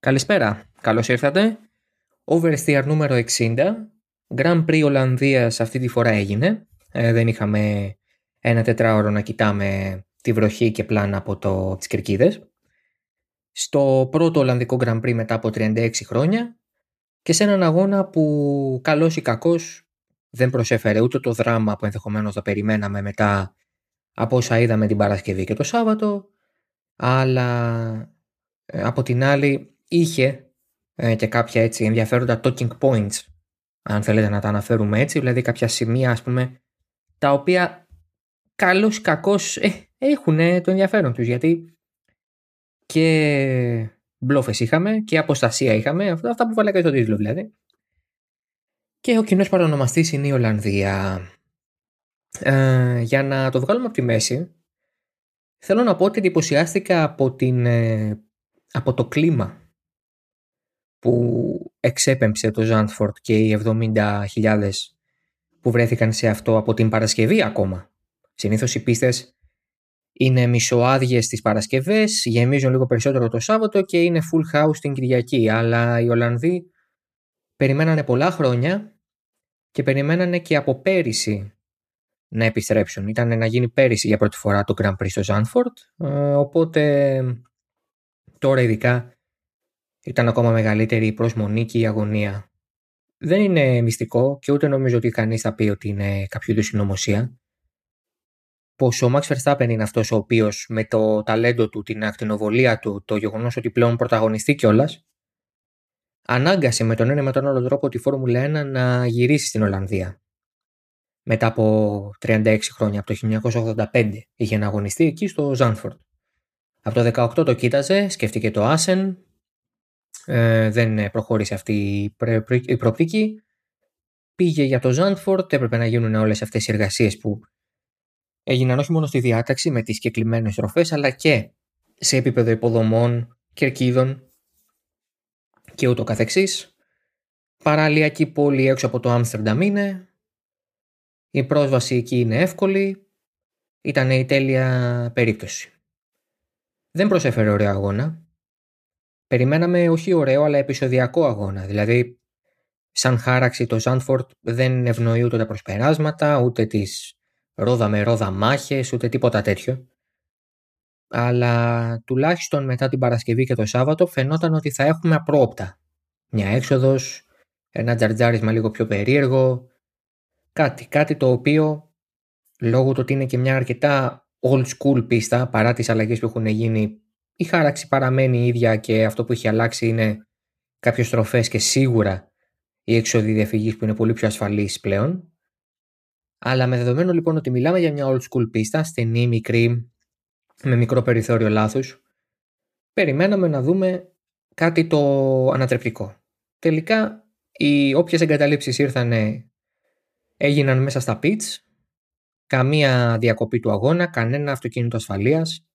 Καλησπέρα, καλώς ήρθατε. Oversteer νούμερο 60. Grand Prix Ολλανδίας αυτή τη φορά έγινε. Ε, δεν είχαμε ένα τετράωρο να κοιτάμε τη βροχή και πλάνα από το, τις Κερκίδες. Στο πρώτο Ολλανδικό Grand Prix μετά από 36 χρόνια και σε έναν αγώνα που καλός ή κακός δεν προσέφερε ούτε το δράμα που ενδεχομένως θα περιμέναμε μετά από όσα είδαμε την Παρασκευή και το Σάββατο αλλά ε, από την άλλη είχε ε, και κάποια έτσι ενδιαφέροντα talking points αν θέλετε να τα αναφέρουμε έτσι, δηλαδή κάποια σημεία ας πούμε τα οποία καλώς ή κακώς ε, έχουν το ενδιαφέρον τους γιατί και μπλόφες είχαμε και αποστασία είχαμε, αυτά που βάλα και στο τίτλο δηλαδή. Και ο κοινός παρονομαστής είναι η Ολλανδία. Ε, για να το βγάλουμε από τη μέση, θέλω να πω ότι εντυπωσιάστηκα από, την, ε, από το κλίμα που εξέπεμψε το Ζάντφορτ και οι 70.000 που βρέθηκαν σε αυτό από την Παρασκευή ακόμα. Συνήθως οι πίστες είναι μισοάδιες τις Παρασκευές, γεμίζουν λίγο περισσότερο το Σάββατο και είναι full house την Κυριακή. Αλλά οι Ολλανδοί περιμένανε πολλά χρόνια και περιμένανε και από πέρυσι να επιστρέψουν. Ήταν να γίνει πέρυσι για πρώτη φορά το Grand Prix στο Ζάνφορτ, ε, οπότε τώρα ειδικά ήταν ακόμα μεγαλύτερη η προσμονή και η αγωνία. Δεν είναι μυστικό και ούτε νομίζω ότι κανείς θα πει ότι είναι κάποιο είδους συνωμοσία πως ο Max Verstappen είναι αυτός ο οποίος με το ταλέντο του, την ακτινοβολία του, το γεγονός ότι πλέον πρωταγωνιστεί κιόλας, ανάγκασε με τον ένα με τον άλλο τρόπο τη Φόρμουλα 1 να γυρίσει στην Ολλανδία. Μετά από 36 χρόνια, από το 1985 είχε να αγωνιστεί εκεί στο Ζάνφορντ. Από το 18 το κοίταζε, σκέφτηκε το Άσεν, ε, δεν προχώρησε αυτή η προοπτική. Πήγε για το Ζάντφορντ, έπρεπε να γίνουν όλες αυτές οι εργασίες που έγιναν όχι μόνο στη διάταξη με τις συγκεκριμένες τροφές, αλλά και σε επίπεδο υποδομών, κερκίδων και ούτω καθεξής. Παραλιακή πόλη έξω από το Άμστερνταμ είναι. Η πρόσβαση εκεί είναι εύκολη. Ήταν η τέλεια περίπτωση. Δεν προσέφερε ωραίο αγώνα. Περιμέναμε όχι ωραίο αλλά επεισοδιακό αγώνα. Δηλαδή, σαν χάραξη το Ζάντφορτ δεν ευνοεί ούτε τα προσπεράσματα, ούτε τις ρόδα με ρόδα μάχες, ούτε τίποτα τέτοιο. Αλλά τουλάχιστον μετά την Παρασκευή και το Σάββατο φαινόταν ότι θα έχουμε απρόπτα. Μια έξοδος, ένα τζαρτζάρισμα λίγο πιο περίεργο, κάτι, κάτι το οποίο λόγω του ότι είναι και μια αρκετά old school πίστα παρά τις αλλαγές που έχουν γίνει η χάραξη παραμένει η ίδια και αυτό που έχει αλλάξει είναι κάποιες στροφές και σίγουρα η έξοδη διαφυγής που είναι πολύ πιο ασφαλής πλέον. Αλλά με δεδομένο λοιπόν ότι μιλάμε για μια old school πίστα, στενή, μικρή, με μικρό περιθώριο λάθους, περιμέναμε να δούμε κάτι το ανατρεπτικό. Τελικά, οι όποιες εγκαταλείψεις ήρθαν έγιναν μέσα στα pits, καμία διακοπή του αγώνα, κανένα αυτοκίνητο ασφαλείας,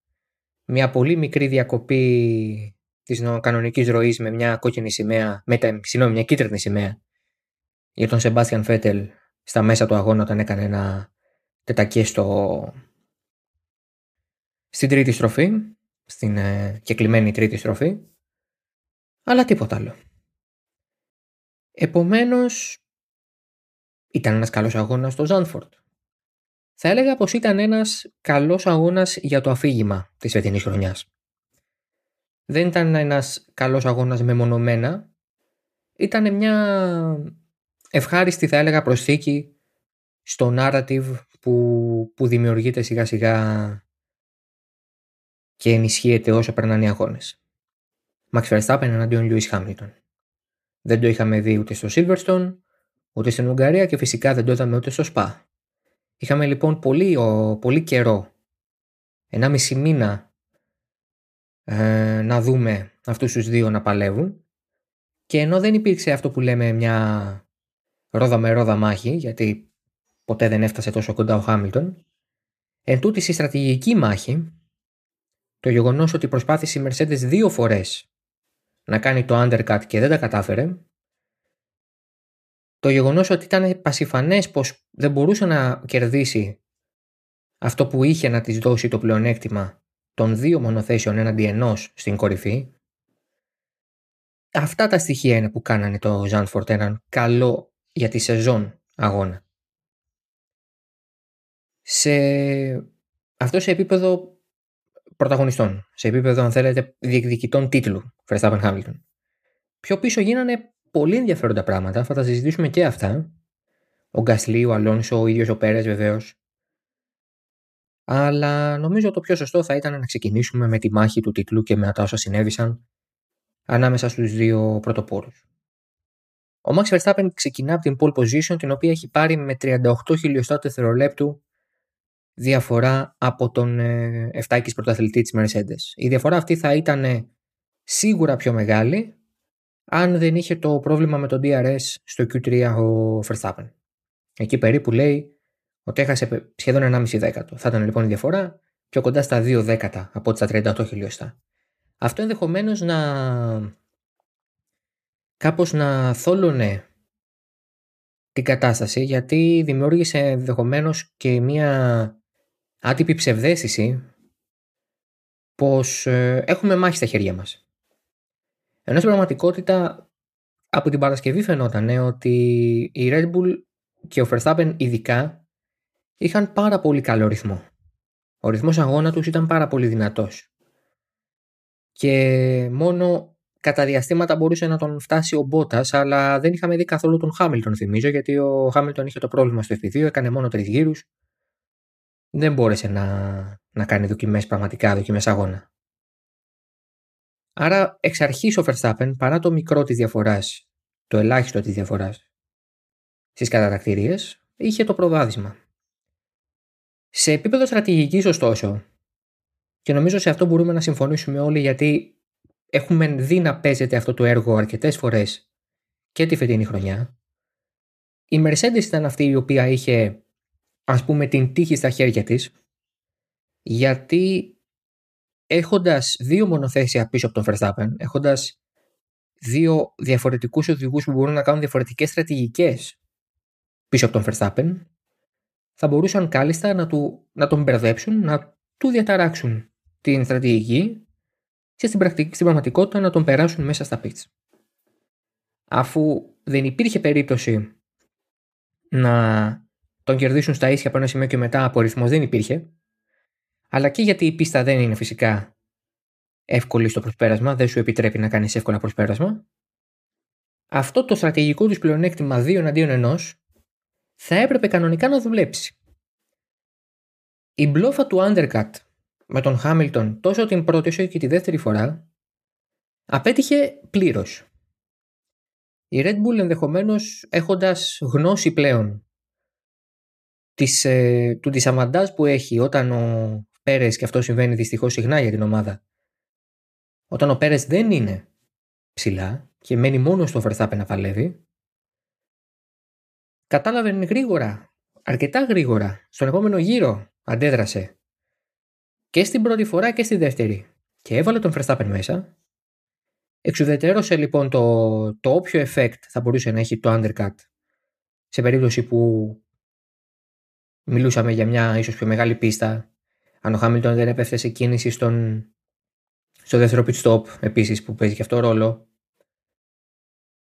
μια πολύ μικρή διακοπή της κανονικής ροής με μια κόκκινη σημαία, με, συγνώμη, μια κίτρινη σημαία για τον Σεμπάστιαν Φέτελ στα μέσα του αγώνα όταν έκανε ένα τετακές στο... στην τρίτη στροφή, στην ε, κεκλειμένη τρίτη στροφή, αλλά τίποτα άλλο. Επομένως, ήταν ένας καλός αγώνας στο Ζάνφορντ. Θα έλεγα πως ήταν ένας καλός αγώνας για το αφήγημα της φετινής χρονιάς. Δεν ήταν ένας καλός αγώνας μεμονωμένα, ήταν μια ευχάριστη θα έλεγα προσθήκη στο narrative που, που δημιουργείται σιγά σιγά και ενισχύεται όσο περνάνε οι αγώνες. Max Verstappen εναντίον Lewis Hamilton. Δεν το είχαμε δει ούτε στο Silverstone, ούτε στην Ουγγαρία και φυσικά δεν το είδαμε ούτε στο Spa. Είχαμε λοιπόν πολύ, ο, πολύ καιρό, ένα μισή μήνα ε, να δούμε αυτούς τους δύο να παλεύουν. Και ενώ δεν υπήρξε αυτό που λέμε μια ρόδα με ρόδα μάχη, γιατί ποτέ δεν έφτασε τόσο κοντά ο Χάμιλτον, εν τούτης η στρατηγική μάχη, το γεγονός ότι προσπάθησε η Mercedes δύο φορές να κάνει το undercut και δεν τα κατάφερε, το γεγονός ότι ήταν πασιφανές πως δεν μπορούσε να κερδίσει αυτό που είχε να της δώσει το πλεονέκτημα των δύο μονοθέσεων έναντι ενός στην κορυφή, αυτά τα στοιχεία είναι που κάνανε το Ζάντφορτ έναν καλό για τη σεζόν αγώνα. Σε αυτό σε επίπεδο πρωταγωνιστών, σε επίπεδο αν θέλετε διεκδικητών τίτλου Verstappen Hamilton. Πιο πίσω γίνανε πολύ ενδιαφέροντα πράγματα, θα τα συζητήσουμε και αυτά. Ο Γκασλί, ο Αλόνσο, ο ίδιος ο Πέρες βεβαίως. Αλλά νομίζω το πιο σωστό θα ήταν να ξεκινήσουμε με τη μάχη του τίτλου και με τα όσα συνέβησαν ανάμεσα στους δύο πρωτοπόρους. Ο Max Verstappen ξεκινά από την pole position την οποία έχει πάρει με 38 χιλιοστά δευτερολέπτου διαφορά από τον 7 η πρωταθλητή της Mercedes. Η διαφορά αυτή θα ήταν σίγουρα πιο μεγάλη αν δεν είχε το πρόβλημα με τον DRS στο Q3 ο Verstappen. Εκεί περίπου λέει ότι έχασε σχεδόν 1,5 δέκατο. Θα ήταν λοιπόν η διαφορά πιο κοντά στα 2 δέκατα από τα 38 χιλιοστά. Αυτό ενδεχομένως να κάπως να θόλωνε την κατάσταση γιατί δημιούργησε ενδεχομένως και μια άτυπη ψευδέστηση πως ε, έχουμε μάχη στα χέρια μας. Ενώ στην πραγματικότητα από την Παρασκευή φαινόταν ότι η Red Bull και ο Verstappen ειδικά είχαν πάρα πολύ καλό ρυθμό. Ο ρυθμός αγώνα τους ήταν πάρα πολύ δυνατός. Και μόνο κατά διαστήματα μπορούσε να τον φτάσει ο Μπότας, αλλά δεν είχαμε δει καθόλου τον Χάμιλτον, θυμίζω, γιατί ο Χάμιλτον είχε το πρόβλημα στο F2, έκανε μόνο τρεις γύρους. Δεν μπόρεσε να, να κάνει δοκιμές, πραγματικά δοκιμές αγώνα. Άρα, εξ αρχής ο Verstappen, παρά το μικρό της διαφοράς, το ελάχιστο της διαφοράς στις κατατακτήριες, είχε το προβάδισμα. Σε επίπεδο στρατηγικής, ωστόσο, και νομίζω σε αυτό μπορούμε να συμφωνήσουμε όλοι γιατί έχουμε δει να παίζεται αυτό το έργο αρκετές φορές και τη φετινή χρονιά. Η Mercedes ήταν αυτή η οποία είχε ας πούμε την τύχη στα χέρια της γιατί έχοντας δύο μονοθέσια πίσω από τον Verstappen, έχοντας δύο διαφορετικούς οδηγούς που μπορούν να κάνουν διαφορετικές στρατηγικές πίσω από τον Verstappen, θα μπορούσαν κάλλιστα να, του, να τον μπερδέψουν, να του διαταράξουν την στρατηγική και στην, πρακτική, στην πραγματικότητα να τον περάσουν μέσα στα pitch. Αφού δεν υπήρχε περίπτωση να τον κερδίσουν στα ίσια από ένα σημείο και μετά από ρυθμός δεν υπήρχε, αλλά και γιατί η πίστα δεν είναι φυσικά εύκολη στο προσπέρασμα, δεν σου επιτρέπει να κάνεις εύκολα προσπέρασμα, αυτό το στρατηγικό του πλεονέκτημα 2 εναντίον 1 θα έπρεπε κανονικά να δουλέψει. Η μπλόφα του undercut με τον Χάμιλτον τόσο την πρώτη όσο και τη δεύτερη φορά απέτυχε πλήρως. Η Red Bull ενδεχομένως έχοντας γνώση πλέον της, ε, του της αμαντάς που έχει όταν ο Πέρες και αυτό συμβαίνει δυστυχώς συχνά για την ομάδα. Όταν ο Πέρες δεν είναι ψηλά και μένει μόνος στο Verstappen να παλεύει κατάλαβε γρήγορα, αρκετά γρήγορα στον επόμενο γύρο αντέδρασε. Και στην πρώτη φορά και στη δεύτερη. Και έβαλε τον Verstappen μέσα. Εξουδετερώσε λοιπόν το, το όποιο effect θα μπορούσε να έχει το undercut. Σε περίπτωση που μιλούσαμε για μια ίσως πιο μεγάλη πίστα αν ο Χάμιλτον δεν έπεφτε σε κίνηση στον, στο δεύτερο pit stop επίσης που παίζει και αυτό ρόλο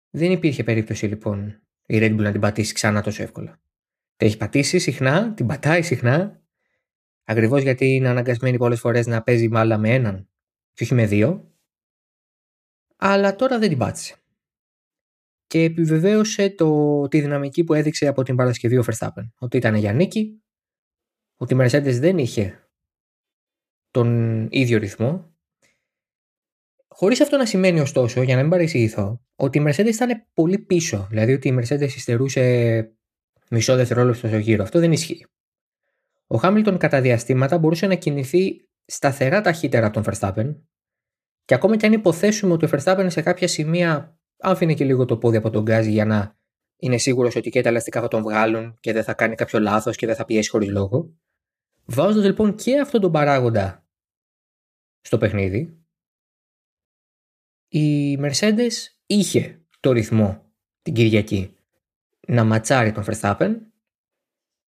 δεν υπήρχε περίπτωση λοιπόν η Red Bull να την πατήσει ξανά τόσο εύκολα. Την έχει πατήσει συχνά, την πατάει συχνά Ακριβώς γιατί είναι αναγκασμένη πολλές φορές να παίζει μάλλα με έναν και όχι με δύο. Αλλά τώρα δεν την πάτησε. Και επιβεβαίωσε το, τη δυναμική που έδειξε από την Παρασκευή ο Verstappen. Ότι ήταν για νίκη, ότι η Mercedes δεν είχε τον ίδιο ρυθμό. Χωρίς αυτό να σημαίνει ωστόσο, για να μην παρεξηγηθώ, ότι η Mercedes ήταν πολύ πίσω. Δηλαδή ότι η Mercedes υστερούσε μισό δευτερόλεπτο στο γύρο. Αυτό δεν ισχύει. Ο Χάμιλτον κατά διαστήματα μπορούσε να κινηθεί σταθερά ταχύτερα από τον Verstappen και ακόμα και αν υποθέσουμε ότι ο Verstappen σε κάποια σημεία άφηνε και λίγο το πόδι από τον γκάζι για να είναι σίγουρος ότι και τα ελαστικά θα τον βγάλουν και δεν θα κάνει κάποιο λάθος και δεν θα πιέσει χωρίς λόγο. Βάζοντας λοιπόν και αυτόν τον παράγοντα στο παιχνίδι, η Mercedes είχε το ρυθμό την Κυριακή να ματσάρει τον Verstappen,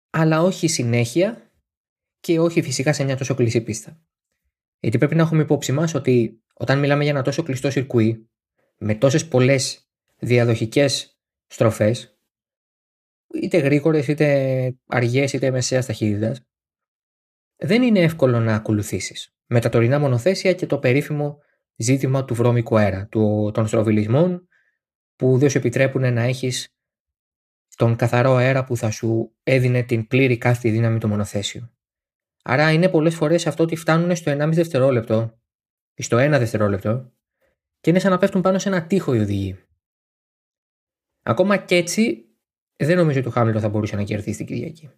αλλά όχι συνέχεια και όχι φυσικά σε μια τόσο κλειστή πίστα. Γιατί πρέπει να έχουμε υπόψη μας ότι όταν μιλάμε για ένα τόσο κλειστό σιρκουί, με τόσες πολλές διαδοχικές στροφές, είτε γρήγορες, είτε αργές, είτε μεσαίας ταχύτητας, δεν είναι εύκολο να ακολουθήσεις. Με τα τωρινά μονοθέσια και το περίφημο ζήτημα του βρώμικου αέρα, του, των στροβιλισμών που δεν σου επιτρέπουν να έχεις τον καθαρό αέρα που θα σου έδινε την πλήρη κάθε δύναμη του μονοθέσιου. Άρα είναι πολλές φορές αυτό ότι φτάνουν στο 1,5 δευτερόλεπτο ή στο 1 δευτερόλεπτο και είναι σαν να πέφτουν πάνω σε ένα τείχο οι οδηγοί. Ακόμα και έτσι δεν νομίζω ότι ο Χάμιλτον θα μπορούσε να κερδίσει την Κυριακή.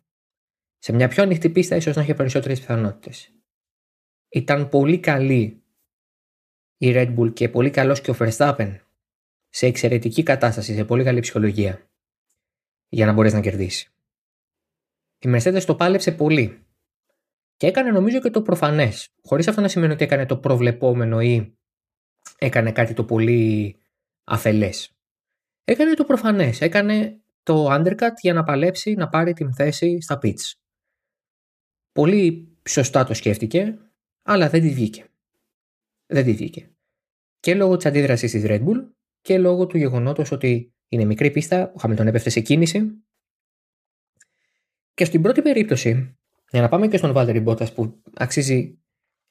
Σε μια πιο ανοιχτή πίστα ίσως να είχε περισσότερες πιθανότητες. Ήταν πολύ καλή η Red Bull και πολύ καλός και ο Verstappen σε εξαιρετική κατάσταση, σε πολύ καλή ψυχολογία για να μπορέσεις να κερδίσεις. Η Mercedes το πάλεψε πολύ και έκανε νομίζω και το προφανές, χωρίς αυτό να σημαίνει ότι έκανε το προβλεπόμενο ή έκανε κάτι το πολύ αφελές. Έκανε το προφανές, έκανε το undercut για να παλέψει να πάρει την θέση στα pits. Πολύ σωστά το σκέφτηκε, αλλά δεν τη βγήκε. Δεν τη βγήκε. Και λόγω της αντίδρασης της Red Bull και λόγω του γεγονότος ότι είναι μικρή πίστα, ο Χάμιλτον έπεφτε σε κίνηση. Και στην πρώτη περίπτωση, για να πάμε και στον Βάλτερη Μπότα που αξίζει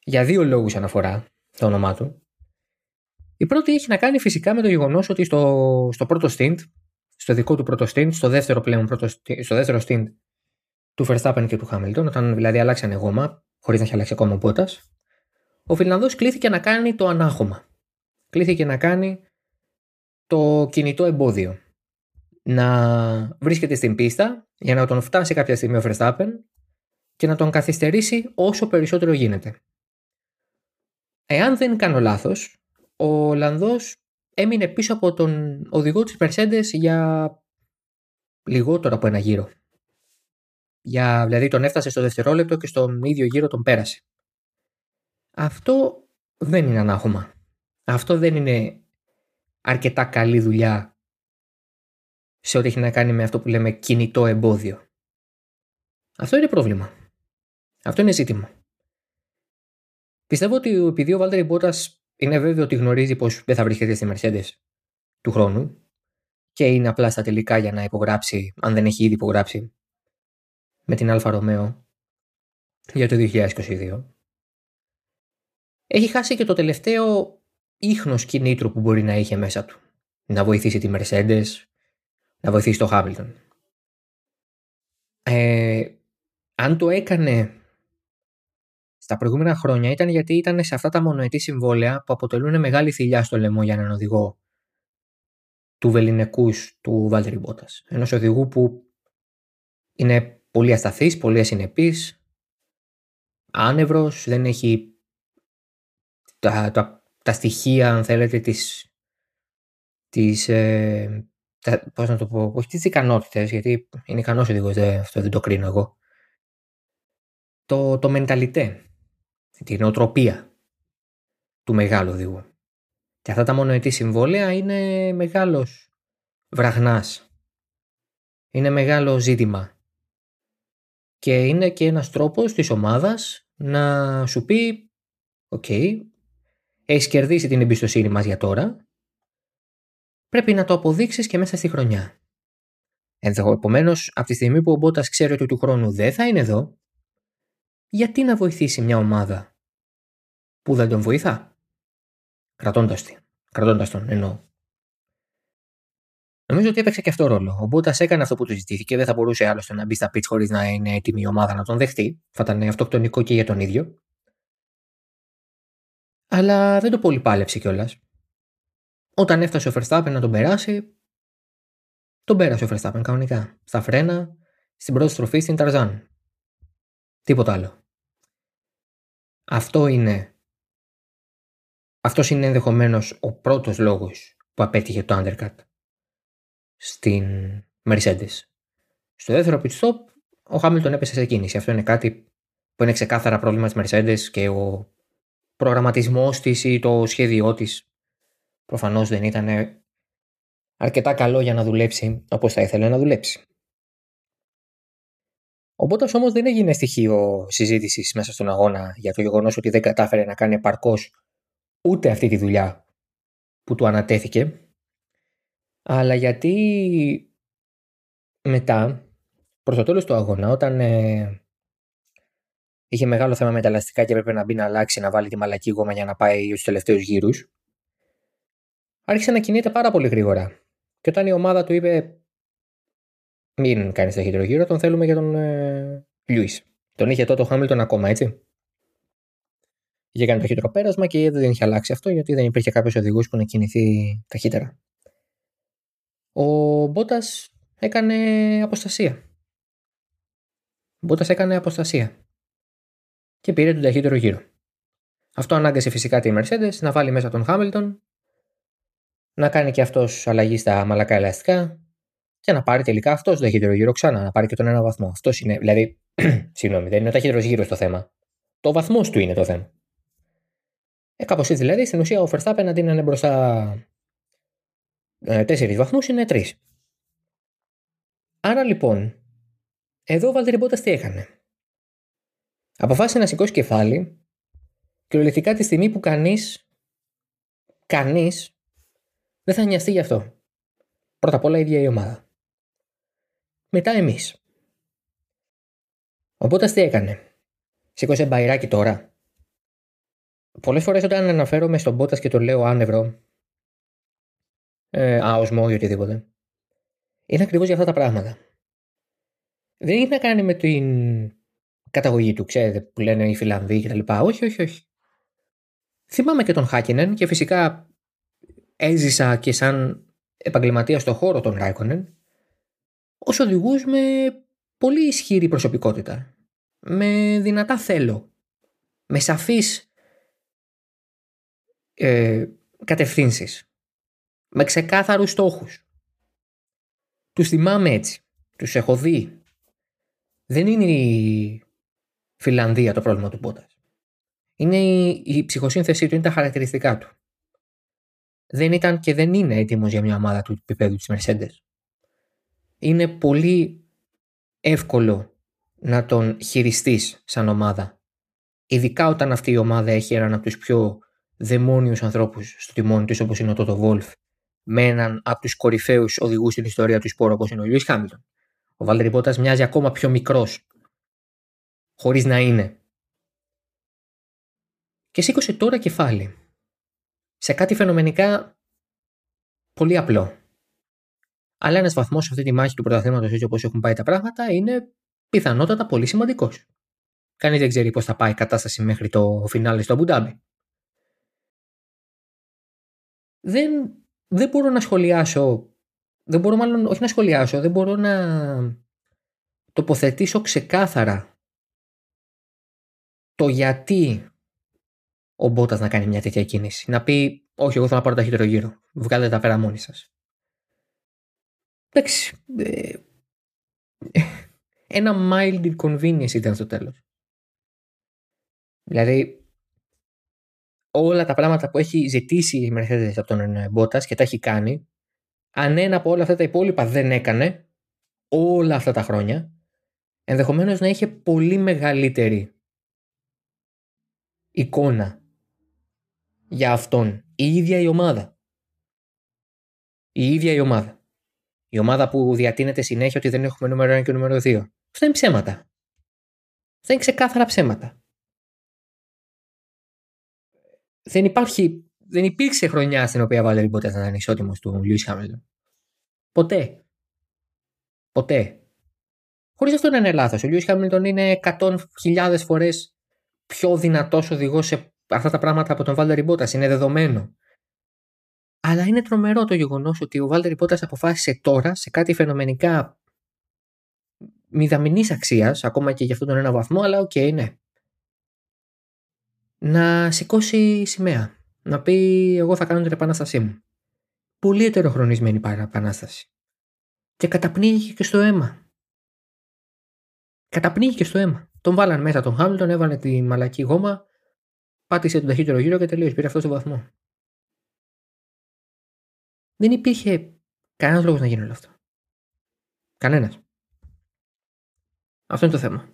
για δύο λόγους αναφορά το όνομά του. Η πρώτη έχει να κάνει φυσικά με το γεγονός ότι στο, στο πρώτο stint, στο δικό του πρώτο stint, στο δεύτερο πλέον πρώτο, στο δεύτερο stint του Verstappen και του Hamilton, όταν δηλαδή αλλάξανε γόμα, χωρίς να έχει αλλάξει ακόμα ο Μπότας, ο Φιλανδός κλήθηκε να κάνει το ανάχωμα. Κλήθηκε να κάνει το κινητό εμπόδιο. Να βρίσκεται στην πίστα για να τον φτάσει κάποια στιγμή ο Verstappen και να τον καθυστερήσει όσο περισσότερο γίνεται. Εάν δεν κάνω λάθος, ο Ολλανδός έμεινε πίσω από τον οδηγό της Mercedes για λιγότερο από ένα γύρο. Για, δηλαδή τον έφτασε στο δευτερόλεπτο και στον ίδιο γύρο τον πέρασε. Αυτό δεν είναι ανάχωμα. Αυτό δεν είναι αρκετά καλή δουλειά σε ό,τι έχει να κάνει με αυτό που λέμε κινητό εμπόδιο. Αυτό είναι πρόβλημα. Αυτό είναι ζήτημα. Πιστεύω ότι επειδή ο Βάλτερη Μπότας είναι βέβαιο ότι γνωρίζει πως δεν θα βρίσκεται στη Mercedes του χρόνου και είναι απλά στα τελικά για να υπογράψει, αν δεν έχει ήδη υπογράψει, με την Alfa Romeo για το 2022. Έχει χάσει και το τελευταίο ίχνος κινήτρου που μπορεί να είχε μέσα του. Να βοηθήσει τη Mercedes, να βοηθήσει το Hamilton. Ε, αν το έκανε στα προηγούμενα χρόνια ήταν γιατί ήταν σε αυτά τα μονοετή συμβόλαια που αποτελούν μεγάλη θηλιά στο λαιμό για έναν οδηγό του βεληνικού του Βάλτερη Μπότας. Ενός οδηγού που είναι πολύ ασταθής, πολύ ασυνεπής, άνευρος, δεν έχει τα, τα, τα στοιχεία, αν θέλετε, της, της ε, τα, πώς να το πω, όχι τις ικανότητες, γιατί είναι ικανός οδηγός, αυτό δεν το κρίνω εγώ. Το, το μενταλιτέ, την οτροπία του μεγάλου οδηγού. Και αυτά τα μονοετή συμβόλαια είναι μεγάλος βραχνάς. Είναι μεγάλο ζήτημα και είναι και ένας τρόπος της ομάδας να σου πει «OK, okay, έχεις κερδίσει την εμπιστοσύνη μας για τώρα, πρέπει να το αποδείξεις και μέσα στη χρονιά». Επομένως, από τη στιγμή που ο Μπότας ξέρει ότι του χρόνου δεν θα είναι εδώ, γιατί να βοηθήσει μια ομάδα που δεν τον βοηθά, κρατώντας, κρατώντας τον εννοώ. Νομίζω ότι έπαιξε και αυτό ρόλο. Ο Μπότα έκανε αυτό που του ζητήθηκε. Δεν θα μπορούσε άλλωστε να μπει στα pitch χωρίς να είναι έτοιμη η ομάδα να τον δεχτεί. Θα ήταν αυτοκτονικό και για τον ίδιο. Αλλά δεν το πολύ πάλεψε κιόλας. Όταν έφτασε ο Verstappen να τον περάσει, τον πέρασε ο Verstappen κανονικά. Στα φρένα, στην πρώτη στροφή στην Ταρζάν. Τίποτα άλλο. Αυτό είναι. Αυτός είναι ενδεχομένως ο πρώτος λόγος που απέτυχε το undercut στην Mercedes. Στο δεύτερο pit stop, ο Χάμιλτον έπεσε σε κίνηση. Αυτό είναι κάτι που είναι ξεκάθαρα πρόβλημα της Mercedes και ο προγραμματισμός της ή το σχέδιό της προφανώς δεν ήταν αρκετά καλό για να δουλέψει όπως θα ήθελε να δουλέψει. Ο Μπότα όμως δεν έγινε στοιχείο συζήτησης μέσα στον αγώνα για το γεγονός ότι δεν κατάφερε να κάνει επαρκώς ούτε αυτή τη δουλειά που του ανατέθηκε, αλλά γιατί μετά, προς το τέλος του αγώνα, όταν ε, είχε μεγάλο θέμα με τα ελαστικά και έπρεπε να μπει να αλλάξει, να βάλει τη μαλακή γόμα για να πάει στους τελευταίους γύρους, άρχισε να κινείται πάρα πολύ γρήγορα. Και όταν η ομάδα του είπε μην κάνεις ταχύτερο γύρο, τον θέλουμε για τον ε, Λιούις. Τον είχε τότε ο Χάμιλτον ακόμα, έτσι. Είχε κάνει ταχύτερο πέρασμα και δεν είχε αλλάξει αυτό γιατί δεν υπήρχε κάποιος οδηγός που να κινηθεί ταχύτερα. Ο Μπότας έκανε αποστασία. Ο Μπότας έκανε αποστασία. Και πήρε τον ταχύτερο γύρο. Αυτό ανάγκασε φυσικά τη Mercedes να βάλει μέσα τον Χάμιλτον, να κάνει και αυτός αλλαγή στα μαλακά ελαστικά και να πάρει τελικά αυτός τον ταχύτερο γύρο ξανά, να πάρει και τον ένα βαθμό. Αυτός είναι, δηλαδή, συγγνώμη, δεν είναι ο ταχύτερος γύρος το θέμα. Το βαθμός του είναι το θέμα. Ε, κάπως έτσι δηλαδή, στην ουσία ο Verstappen αντί να είναι μπροστά ε, τέσσερις βαθμούς, είναι τρεις. Άρα λοιπόν, εδώ ο Βάλτερη Μπότα τι έκανε; Αποφάσισε να σηκώσει κεφάλι κυριολεκτικά τη στιγμή που κανείς, κανείς δεν θα νοιαστεί γι' αυτό. Πρώτα απ' όλα η ίδια η ομάδα. Μετά εμείς. Οπότε τι έκανε; Σήκωσε μπαϊράκι τώρα. Πολλές φορές όταν αναφέρομαι στον Μπότα και το λέω άνευρο, ε, άοσμο ή οτιδήποτε, είναι ακριβώς για αυτά τα πράγματα. Δεν έχει να κάνει με την καταγωγή του, ξέρετε, που λένε οι Φιλανδοί κτλ. Όχι, όχι, όχι. Θυμάμαι και τον Χάκινεν και φυσικά έζησα και σαν επαγγελματία στον χώρο των Ράικονεν ως οδηγούς με πολύ ισχυρή προσωπικότητα. Με δυνατά θέλω. Με σαφείς ε, κατευθύνσεις. Με ξεκάθαρους στόχους. Τους θυμάμαι έτσι. Τους έχω δει. Δεν είναι η Φιλανδία το πρόβλημα του Μπότας. Είναι η, η ψυχοσύνθεσή του, είναι τα χαρακτηριστικά του. Δεν ήταν και δεν είναι έτοιμος για μια ομάδα του επίπεδου της Mercedes. Είναι πολύ εύκολο να τον χειριστείς σαν ομάδα. Ειδικά όταν αυτή η ομάδα έχει έναν από τους πιο δαιμόνιους ανθρώπους στο τιμόνι της όπως είναι ο Τότο Βόλφ με έναν από τους κορυφαίους οδηγούς στην ιστορία του σπόρου όπως είναι ο Λιούις Χάμιλτον. Ο Βάλτερη Μπότας μοιάζει ακόμα πιο μικρός χωρίς να είναι. Και σήκωσε τώρα κεφάλι σε κάτι φαινομενικά πολύ απλό. Αλλά ένας βαθμός σε αυτή τη μάχη του πρωταθλήματος, έτσι όπως έχουν πάει τα πράγματα, είναι πιθανότατα πολύ σημαντικός. Κανείς δεν ξέρει πώς θα πάει η κατάσταση μέχρι το φινάλε στο Αμπουντάμπι. Δεν, δεν μπορώ να σχολιάσω. Δεν μπορώ μάλλον όχι να σχολιάσω, δεν μπορώ να τοποθετήσω ξεκάθαρα το γιατί ο Μπότας να κάνει μια τέτοια κίνηση. Να πει, Όχι, εγώ θα να πάρω ταχύτερο γύρο. Βγάλετε τα πέρα μόνοι σας. Εντάξει. Ε, ένα mild inconvenience ήταν στο τέλος. Δηλαδή, όλα τα πράγματα που έχει ζητήσει η Mercedes από τον Μπότα και τα έχει κάνει, αν ένα από όλα αυτά τα υπόλοιπα δεν έκανε, όλα αυτά τα χρόνια, ενδεχομένως να είχε πολύ μεγαλύτερη εικόνα για αυτόν η ίδια η ομάδα. Η ίδια η ομάδα. Η ομάδα που διατείνεται συνέχεια ότι δεν έχουμε νούμερο 1 και νούμερο 2. Αυτά είναι ψέματα. Αυτά είναι ξεκάθαρα ψέματα. Δεν υπάρχει, δεν υπήρξε χρονιά στην οποία βάλε ποτέ να ήταν ισότιμος του Λιούι Χάμιλτον. Ποτέ. Ποτέ. Χωρίς αυτό να είναι λάθος. Ο Λιούι Χάμιλτον είναι 100.000 φορές πιο δυνατός οδηγός σε αυτά τα πράγματα από τον Βάλτερ Μπότα. Είναι δεδομένο. Αλλά είναι τρομερό το γεγονός ότι ο Βάλτερ Μπότα αποφάσισε τώρα σε κάτι φαινομενικά μηδαμινής αξίας, ακόμα και για αυτόν τον ένα βαθμό, αλλά OK, okay, ναι. Να σηκώσει σημαία. Να πει: Εγώ θα κάνω την επανάστασή μου. Πολύ ετεροχρονισμένη επανάσταση. Και καταπνίγηκε και στο αίμα. Καταπνίγηκε στο αίμα. Τον βάλαν μέσα τον Χάμιλτον, έβαλε τη μαλακή γόμα, πάτησε τον ταχύτερο γύρο και τελείωσε. Πήρε αυτό το βαθμό. Δεν υπήρχε κανένας λόγος να γίνει όλο αυτό. Κανένας. Αυτό είναι το θέμα.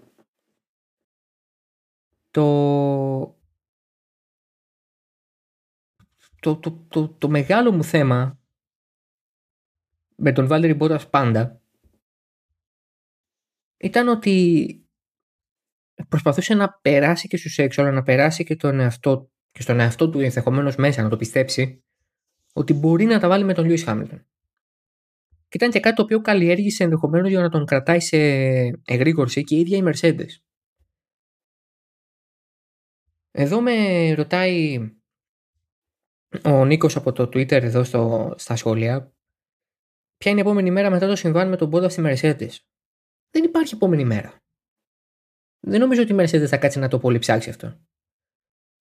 Το... το, το, το, το μεγάλο μου θέμα με τον Βάλτερη Μπότας πάντα ήταν ότι προσπαθούσε να περάσει και στους έξω, αλλά να περάσει και, τον εαυτό, και στον εαυτό του ενδεχομένως μέσα, να το πιστέψει ότι μπορεί να τα βάλει με τον Λιούις Χάμιλτον. Και ήταν και κάτι το οποίο καλλιέργησε ενδεχομένως για να τον κρατάει σε εγρήγορση και η ίδια η Mercedes. Εδώ με ρωτάει ο Νίκος από το Twitter εδώ στο, στα σχόλια ποια είναι η επόμενη μέρα μετά το συμβάν με τον πόδα στη Mercedes; Δεν υπάρχει επόμενη μέρα. Δεν νομίζω ότι η Mercedes θα κάτσει να το πολύ ψάξει αυτό.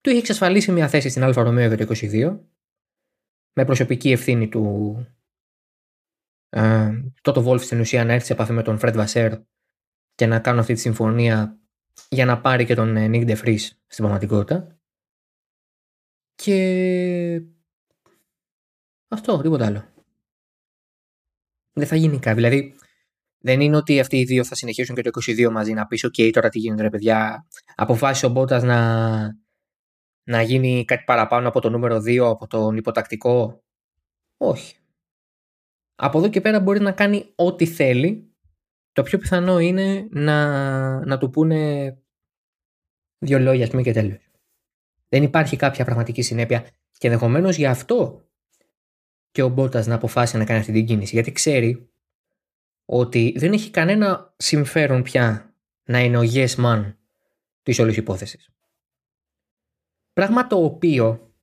Του είχε εξασφαλίσει μια θέση στην Αλφα Romeo το 22 με προσωπική ευθύνη του ε, Τότο Βόλφ στην ουσία να έρθει σε επαφή με τον Φρέντ Βασέρ και να κάνουν αυτή τη συμφωνία για να πάρει και τον Νίκ Ντεφρή στην πραγματικότητα. Και αυτό, τίποτα άλλο. Δεν θα γίνει κάτι. Δηλαδή, δεν είναι ότι αυτοί οι δύο θα συνεχίσουν και το 22 μαζί να πεις: OK, τώρα τι γίνεται, ρε παιδιά. Αποφάσισε ο Μπότας να, να γίνει κάτι παραπάνω από το νούμερο 2, από τον υποτακτικό. Όχι. Από εδώ και πέρα μπορεί να κάνει ό,τι θέλει. Το πιο πιθανό είναι να, να του πούνε δύο λόγια, πούμε, και τέλος. Δεν υπάρχει κάποια πραγματική συνέπεια και ενδεχομένως γι' αυτό και ο Μπότας να αποφάσισε να κάνει αυτή την κίνηση. Γιατί ξέρει ότι δεν έχει κανένα συμφέρον πια να είναι ο yes man της όλης υπόθεσης. Πράγμα το οποίο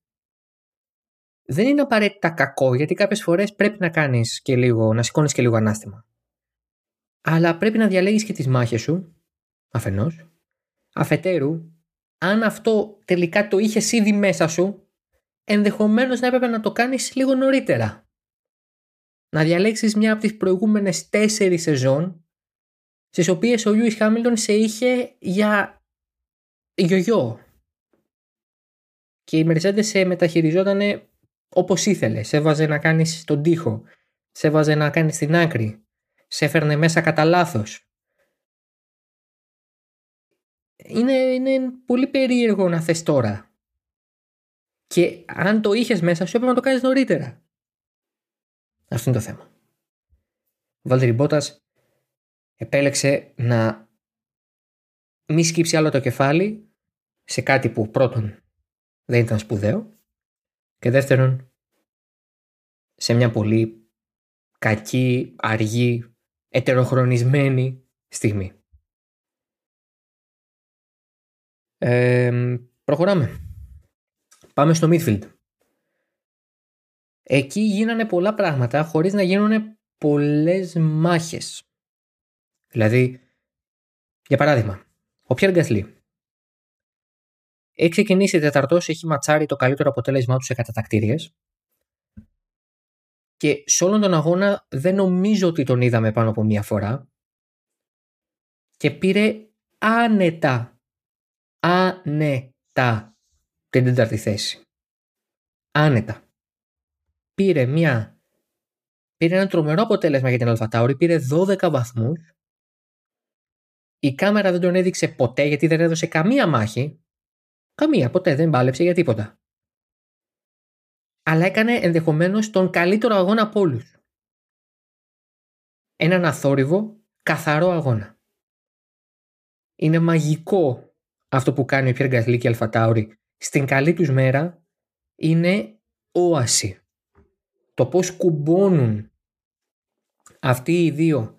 δεν είναι απαραίτητα κακό γιατί κάποιες φορές πρέπει να κάνεις και λίγο, να σηκώνεις και λίγο ανάστημα. Αλλά πρέπει να διαλέγεις και τις μάχες σου, αφενός. Αφετέρου, αν αυτό τελικά το είχες ήδη μέσα σου, ενδεχομένως να έπρεπε να το κάνεις λίγο νωρίτερα. Να διαλέξεις μια από τις προηγούμενες τέσσερις σεζόν, στις οποίες ο Λιούις Χάμιλτον σε είχε για γιογιό. Και η Mercedes σε μεταχειριζόταν όπως ήθελε. Σε έβαζε να κάνεις τον τοίχο. Σε έβαζε να κάνεις την άκρη. Σε έφερνε μέσα κατά λάθος. Είναι, είναι πολύ περίεργο να θες τώρα. Και αν το είχες μέσα σου έπρεπε να το κάνεις νωρίτερα. Αυτό είναι το θέμα. Ο Βάλτερη Μπότας επέλεξε να μη σκύψει άλλο το κεφάλι σε κάτι που πρώτον δεν ήταν σπουδαίο και δεύτερον σε μια πολύ κακή, αργή, ετεροχρονισμένη στιγμή. Προχωράμε. Πάμε στο midfield. Εκεί γίνανε πολλά πράγματα χωρίς να γίνουν πολλές μάχες. Δηλαδή, για παράδειγμα, ο Πιέρ Γκαθλή έχει ξεκινήσει τέταρτο, έχει ματσάρει το καλύτερο αποτέλεσμά του σε κατατακτήριες. Και σε όλον τον αγώνα δεν νομίζω ότι τον είδαμε πάνω από μία φορά. Και πήρε άνετα, άνετα την τέταρτη θέση. Άνετα. Πήρε μια πήρε ένα τρομερό αποτέλεσμα για την Αλφατάουρη, πήρε 12 βαθμούς. Η κάμερα δεν τον έδειξε ποτέ γιατί δεν έδωσε καμία μάχη Καμία, ποτέ δεν μπάλεψε για τίποτα. Αλλά έκανε ενδεχομένως τον καλύτερο αγώνα από όλους. Έναν αθόρυβο, καθαρό αγώνα. Είναι μαγικό αυτό που κάνει ο Πιέρ Γκαθλή και Αλφατάουρη. Στην καλή τους μέρα είναι όαση. Το πώς κουμπώνουν αυτοί οι δύο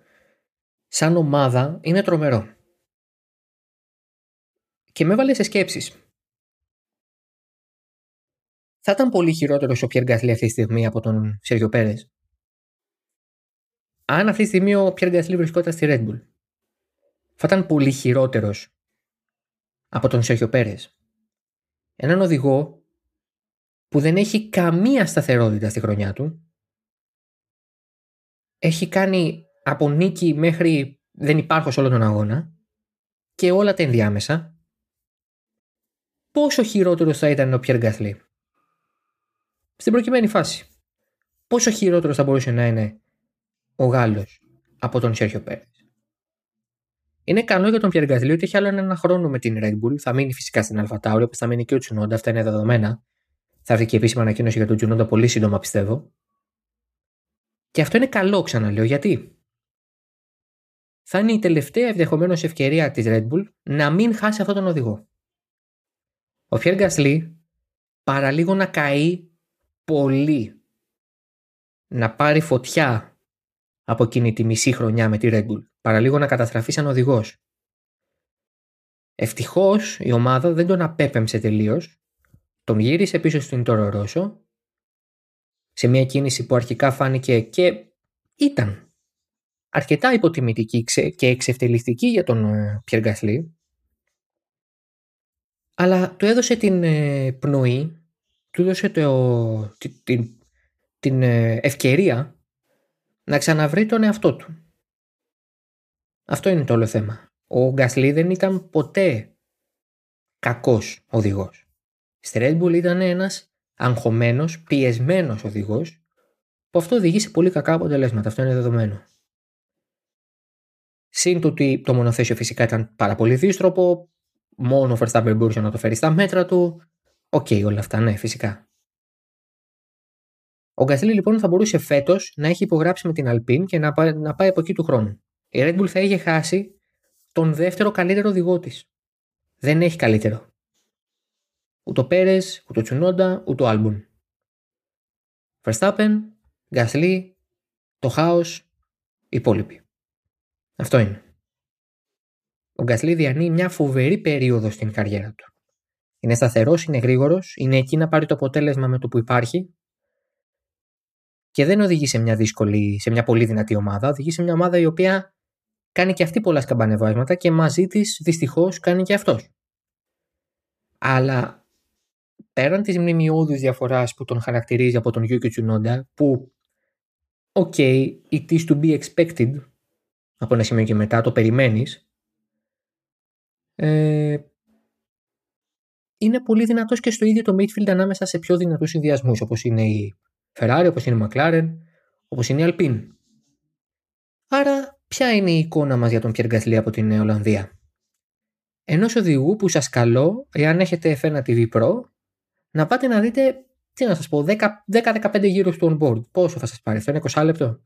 σαν ομάδα είναι τρομερό. Και με έβαλε σε σκέψεις. Θα ήταν πολύ χειρότερος ο Πιέρ Γκαθλή αυτή τη στιγμή από τον Σέργιο Πέρε. Αν αυτή τη στιγμή ο Πιέρ Γκαθλή βρισκόταν στη Red Bull, θα ήταν πολύ χειρότερος από τον Σέργιο Πέρες. Έναν οδηγό που δεν έχει καμία σταθερότητα στη χρονιά του. Έχει κάνει από νίκη μέχρι δεν υπάρχω σε όλο τον αγώνα και όλα τα ενδιάμεσα. Πόσο χειρότερος θα ήταν ο Πιέρ Γκαθλή στην προκειμένη φάση. Πόσο χειρότερος θα μπορούσε να είναι ο Γάλλος από τον Σέρχιο Πέρες; Είναι καλό για τον Πιέρ ότι έχει άλλο ένα χρόνο με την Red Bull. Θα μείνει φυσικά στην Αλφατάουρη, όπω θα μείνει και ο Τσουνόντα, αυτά είναι δεδομένα. Θα έρθει και επίσημα ανακοίνωση για τον Τζουνόντα πολύ σύντομα πιστεύω. Και αυτό είναι καλό ξαναλέω γιατί θα είναι η τελευταία ενδεχομένως ευκαιρία της Red Bull να μην χάσει αυτόν τον οδηγό. Ο Φιέρ Γκασλή παραλίγο να καεί πολύ. Να πάρει φωτιά από εκείνη τη μισή χρονιά με τη Red Bull. Παραλίγο να καταστραφεί σαν οδηγός. Ευτυχώς η ομάδα δεν τον απέπεμψε τελείως. Τον γύρισε πίσω στην Τόρο Ρώσο σε μια κίνηση που αρχικά φάνηκε και ήταν αρκετά υποτιμητική και εξευτελιστική για τον Πιερ Γκασλή αλλά του έδωσε την ε, πνοή, του έδωσε το, την, την ε, ευκαιρία να ξαναβρει τον εαυτό του. Αυτό είναι το όλο θέμα. Ο Γκασλή δεν ήταν ποτέ κακός οδηγός. Στη Red Bull ήταν ένας αγχωμένος, πιεσμένος οδηγός που αυτό οδηγεί σε πολύ κακά αποτελέσματα. Αυτό είναι δεδομένο. Συν το ότι το μονοθέσιο φυσικά ήταν πάρα πολύ δύστροπο, μόνο ο Verstappen μπορούσε να το φέρει στα μέτρα του. OK, okay, όλα αυτά, ναι, φυσικά. Ο Γκασλί λοιπόν θα μπορούσε φέτος να έχει υπογράψει με την Alpine και να πάει, να πάει από εκεί του χρόνου. Η Red Bull θα είχε χάσει τον δεύτερο καλύτερο οδηγό της. Δεν έχει καλύτερο. Ούτε ο Πέρες, ούτε ο Τσουνόντα, ούτε ο Άλμπουν. Verstappen, Γκασλή, το χάος, οι υπόλοιποι. Αυτό είναι. Ο Γκασλή διανύει μια φοβερή περίοδο στην καριέρα του. Είναι σταθερός, είναι γρήγορος, είναι εκεί να πάρει το αποτέλεσμα με το που υπάρχει και δεν οδηγεί σε μια δύσκολη, σε μια πολύ δυνατή ομάδα. Οδηγεί σε μια ομάδα η οποία κάνει και αυτή πολλά σκαμπανεβάσματα και μαζί της δυστυχώς κάνει και αυτός. Αλλά πέραν της μνημειώδους διαφοράς που τον χαρακτηρίζει από τον Γιούκη Τσουνόντα, που, OK, it is to be expected, από ένα σημείο και μετά το περιμένεις, ε, είναι πολύ δυνατός και στο ίδιο το midfield ανάμεσα σε πιο δυνατούς συνδυασμούς όπως είναι η Ferrari, όπως είναι η McLaren, όπως είναι η Alpine. Άρα ποια είναι η εικόνα μας για τον Pierre Gasly από την Ολλανδία; Ενός οδηγού που σας καλώ, εάν έχετε F1 TV Pro, να πάτε να δείτε, τι να σας πω, 10-15 γύρους του on-board. Πόσο θα σας πάρει αυτό, είναι 20 λεπτό.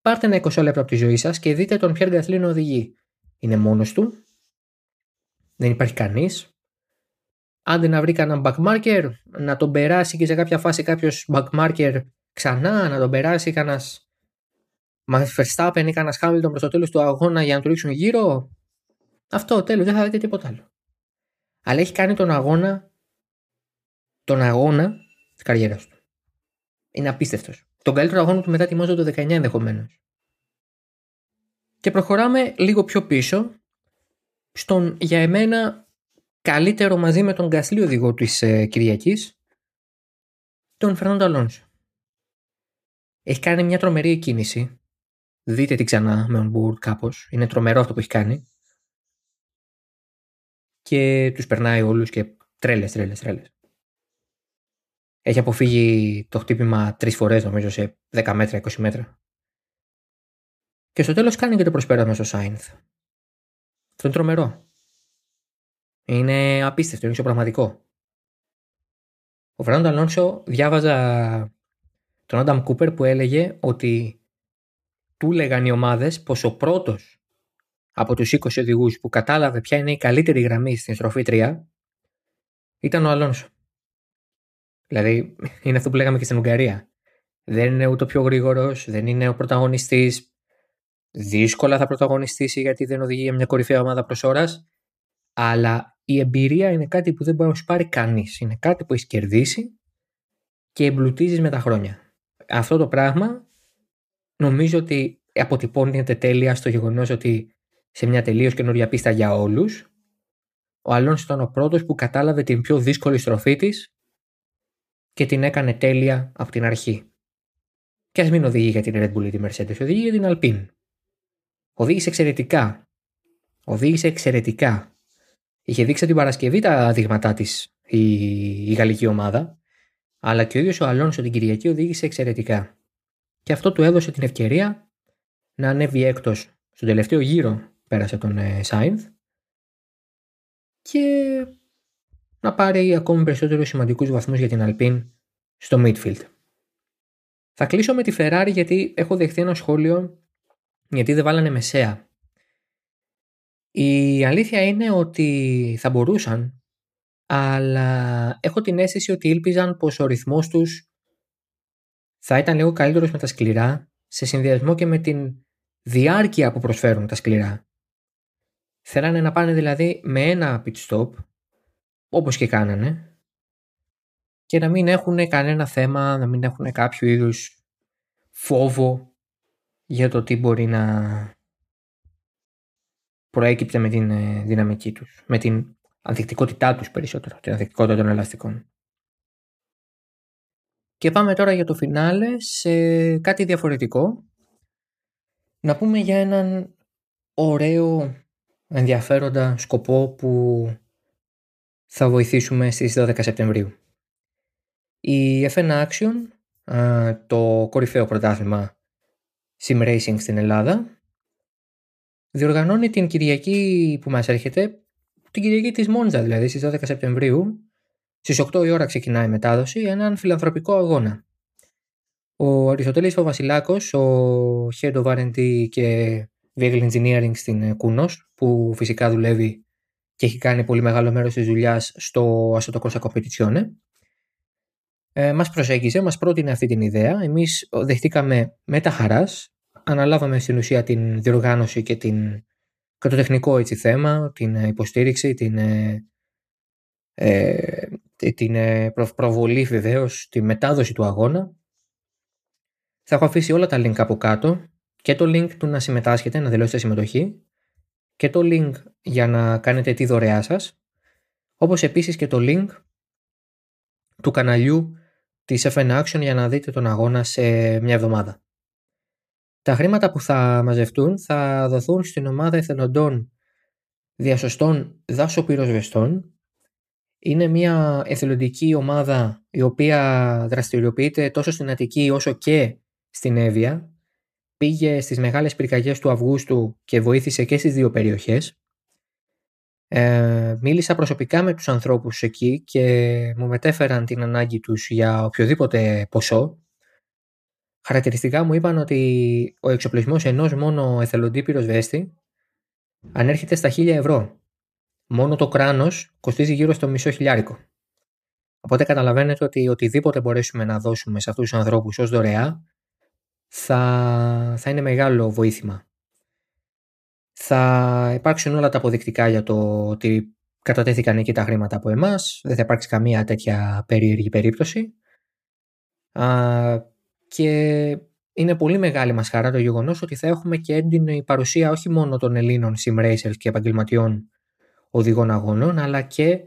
Πάρτε ένα 20 λεπτό από τη ζωή σας και δείτε τον Pierre Gasly να οδηγεί. Είναι μόνος του, δεν υπάρχει κανείς. Άντε να βρει κανέναν backmarker, να τον περάσει και σε κάποια φάση κάποιος backmarker ξανά, να τον περάσει κανένας Verstappen ή κανένας Hamilton προς το τέλος του αγώνα για να του ρίξουν γύρω. Αυτό τέλος, δεν θα δείτε τίποτα άλλο. Αλλά έχει κάνει τον αγώνα, τον αγώνα της καριέρας του. Είναι απίστευτος. Τον καλύτερο αγώνα του μετά τη Μόζο το 19 ενδεχομένως. Και προχωράμε λίγο πιο πίσω στον για εμένα καλύτερο μαζί με τον Γκασλή οδηγό της ε, Κυριακής, τον Φερνάντο Αλόνσο. Έχει κάνει μια τρομερή κίνηση. Δείτε τη ξανά με on board κάπως. Είναι τρομερό αυτό που έχει κάνει. Και τους περνάει όλους και τρέλες, τρέλες, τρέλες. Έχει αποφύγει το χτύπημα τρεις φορές νομίζω σε 10 μέτρα, 20 μέτρα. Και στο τέλος κάνει και το προσπέρασμα στο Σάινθ. Αυτό είναι τρομερό. Είναι απίστευτο, είναι πραγματικό. Ο Φερνάντο Αλόνσο διάβαζα τον Άνταμ Κούπερ που έλεγε ότι του λέγαν οι ομάδες πως ο πρώτος από τους 20 οδηγούς που κατάλαβε ποια είναι η καλύτερη γραμμή στην στροφή 3 ήταν ο Αλόνσο. Δηλαδή είναι αυτό που λέγαμε και στην Ουγγαρία. Δεν είναι ούτε ο πιο γρήγορος, δεν είναι ο πρωταγωνιστής δύσκολα θα πρωταγωνιστήσει γιατί δεν οδηγεί για μια κορυφαία ομάδα προς ώρας. Αλλά η εμπειρία είναι κάτι που δεν μπορεί να σου πάρει κανείς. Είναι κάτι που έχεις κερδίσει και εμπλουτίζεις με τα χρόνια. Αυτό το πράγμα νομίζω ότι αποτυπώνεται τέλεια στο γεγονός ότι σε μια τελείως καινούργια πίστα για όλους, ο Αλόνσο ήταν ο πρώτος που κατάλαβε την πιο δύσκολη στροφή της και την έκανε τέλεια από την αρχή. Και ας μην οδηγεί για την Red Bull ή τη Mercedes, οδηγεί για την Alpine. Οδήγησε εξαιρετικά. Οδήγησε εξαιρετικά. Είχε δείξει την Παρασκευή τα δείγματά της η, η γαλλική ομάδα, αλλά και ο ίδιος ο Αλόνσο την Κυριακή οδήγησε εξαιρετικά. Και αυτό του έδωσε την ευκαιρία να ανέβει έκτος στον τελευταίο γύρο πέρασε τον ε, Σάινθ και να πάρει ακόμη περισσότερους σημαντικούς βαθμούς για την Alpine στο midfield. Θα κλείσω με τη Ferrari γιατί έχω δεχθεί ένα σχόλιο γιατί δεν βάλανε μεσαία. Η αλήθεια είναι ότι θα μπορούσαν, αλλά έχω την αίσθηση ότι ήλπιζαν πως ο ρυθμός τους θα ήταν λίγο καλύτερος με τα σκληρά σε συνδυασμό και με την διάρκεια που προσφέρουν τα σκληρά. Θέλανε να πάνε δηλαδή με ένα pit stop, όπως και κάνανε, και να μην έχουν κανένα θέμα, να μην έχουν κάποιο είδους φόβο για το τι μπορεί να προέκυπτε με την ε, δυναμική τους, με την ανθεκτικότητά τους περισσότερο, την ανθεκτικότητα των ελαστικών. Και πάμε τώρα για το φινάλε σε κάτι διαφορετικό. Να πούμε για έναν ωραίο ενδιαφέροντα σκοπό που θα βοηθήσουμε στις 12 Σεπτεμβρίου. Η F1 Action, το κορυφαίο πρωτάθλημα Sim Racing στην Ελλάδα, διοργανώνει την Κυριακή που μας έρχεται, την Κυριακή της Μόντζα δηλαδή στις 12 Σεπτεμβρίου, στις 8 η ώρα ξεκινάει η μετάδοση, έναν φιλανθρωπικό αγώνα. Ο Αριστοτέλης ο Βασιλάκος, ο Head of R&D και Vehicle Engineering στην Κούνος, που φυσικά δουλεύει και έχει κάνει πολύ μεγάλο μέρος της δουλειάς στο Assetto Corsa Competizione, ε, μας προσέγγιζε, μας πρότεινε αυτή την ιδέα. Εμείς δεχτήκαμε με τα χαράς, αναλάβαμε στην ουσία την διοργάνωση και, την, και το τεχνικό έτσι, θέμα, την υποστήριξη, την, ε, ε την ε, προβολή βεβαίως, τη μετάδοση του αγώνα. Θα έχω αφήσει όλα τα link από κάτω και το link του να συμμετάσχετε, να δηλώσετε συμμετοχή και το link για να κάνετε τη δωρεά σας όπως επίσης και το link του καναλιού της FN Action για να δείτε τον αγώνα σε μια εβδομάδα. Τα χρήματα που θα μαζευτούν θα δοθούν στην ομάδα εθελοντών διασωστών δάσο-πυροσβεστών. Είναι μια εθελοντική ομάδα η οποία δραστηριοποιείται τόσο στην Αττική όσο και στην Εύβοια. Πήγε στις μεγάλες πυρκαγιές του Αυγούστου και βοήθησε και στις δύο περιοχές. Ε, μίλησα προσωπικά με τους ανθρώπους εκεί και μου μετέφεραν την ανάγκη τους για οποιοδήποτε ποσό. Χαρακτηριστικά μου είπαν ότι ο εξοπλισμός ενός μόνο εθελοντή πυροσβέστη ανέρχεται στα 1000 ευρώ. Μόνο το κράνος κοστίζει γύρω στο μισό χιλιάρικο. Οπότε καταλαβαίνετε ότι οτιδήποτε μπορέσουμε να δώσουμε σε αυτούς τους ανθρώπους ως δωρεά θα, θα είναι μεγάλο βοήθημα. Θα υπάρξουν όλα τα αποδεικτικά για το ότι κατατέθηκαν εκεί τα χρήματα από εμάς, δεν θα υπάρξει καμία τέτοια περίεργη περίπτωση. Α, και είναι πολύ μεγάλη μας χαρά το γεγονός ότι θα έχουμε και έντονη παρουσία όχι μόνο των Ελλήνων sim racers και επαγγελματιών οδηγών αγώνων, αλλά και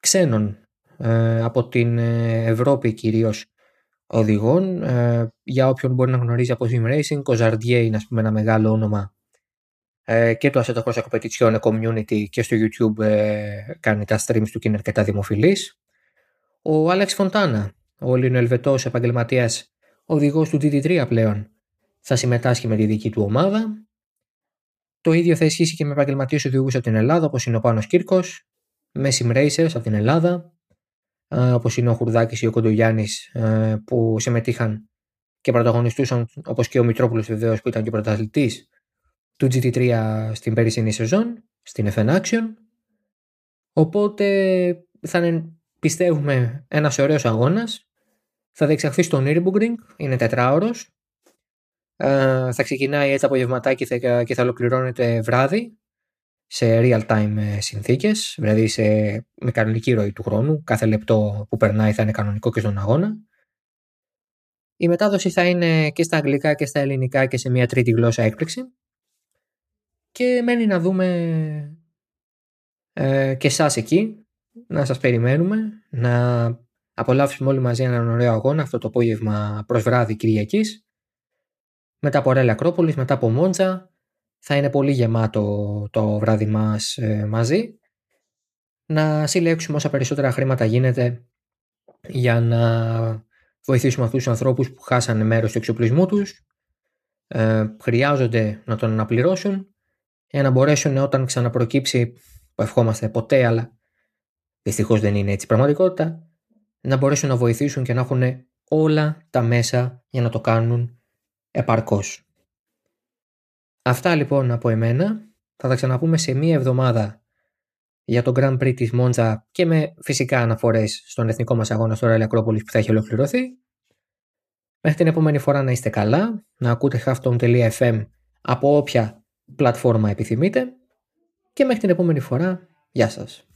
ξένων ε, από την Ευρώπη κυρίως οδηγών. Ε, για όποιον μπορεί να γνωρίζει από sim racing, ο Ζαρντιέ είναι ας πούμε ένα μεγάλο όνομα ε, και το Assetto Corsa Competizione Community και στο YouTube ε, κάνει τα streams του και είναι αρκετά δημοφιλής. Ο Άλεξ Φοντάνα, ο Ελληνοελβετός επαγγελματίας οδηγός του GT3 πλέον, θα συμμετάσχει με τη δική του ομάδα. Το ίδιο θα ισχύσει και με επαγγελματίες οδηγούς από την Ελλάδα, όπως είναι ο Πάνος Κύρκος, με sim racers από την Ελλάδα, όπως είναι ο Χουρδάκης ή ο Κοντογιάννης, ε, που συμμετείχαν και πρωταγωνιστούσαν, όπως και ο Μητρόπουλος βεβαίως, που ήταν και πρωταθλητής του GT3 στην περσινή σεζόν, στην FN Action. Οπότε θα είναι, πιστεύουμε, ένας ωραίος αγώνας. Θα διεξαχθεί στο Nürburgring, είναι τετράωρος. Ε, θα ξεκινάει έτσι απογευματάκι και θα ολοκληρώνεται βράδυ σε real time ε, συνθήκες, δηλαδή σε, με κανονική ροή του χρόνου. Κάθε λεπτό που περνάει θα είναι κανονικό και στον αγώνα. Η μετάδοση θα είναι και στα αγγλικά και στα ελληνικά και σε μια τρίτη γλώσσα έκπληξη και μένει να δούμε ε, και εσάς εκεί, να σας περιμένουμε, να απολαύσουμε όλοι μαζί έναν ωραίο αγώνα αυτό το απόγευμα προς βράδυ Κυριακής. Μετά από Ρέλα Ακρόπολης, μετά από Μόντζα, θα είναι πολύ γεμάτο το βράδυ μας ε, μαζί. Να συλλέξουμε όσα περισσότερα χρήματα γίνεται για να βοηθήσουμε αυτούς τους ανθρώπους που χάσανε μέρος του εξοπλισμού τους, ε, χρειάζονται να τον αναπληρώσουν για να μπορέσουν όταν ξαναπροκύψει, που ευχόμαστε ποτέ, αλλά δυστυχώς δεν είναι έτσι πραγματικότητα, να μπορέσουν να βοηθήσουν και να έχουν όλα τα μέσα για να το κάνουν επαρκώς. Αυτά λοιπόν από εμένα. Θα τα ξαναπούμε σε μία εβδομάδα για το Grand Prix της Μόντζα και με φυσικά αναφορές στον εθνικό μας αγώνα στο Ραλή Ακρόπολης που θα έχει ολοκληρωθεί. Μέχρι την επόμενη φορά να είστε καλά, να ακούτε halftone.fm από όποια πλατφόρμα επιθυμείτε και μέχρι την επόμενη φορά, γεια σας.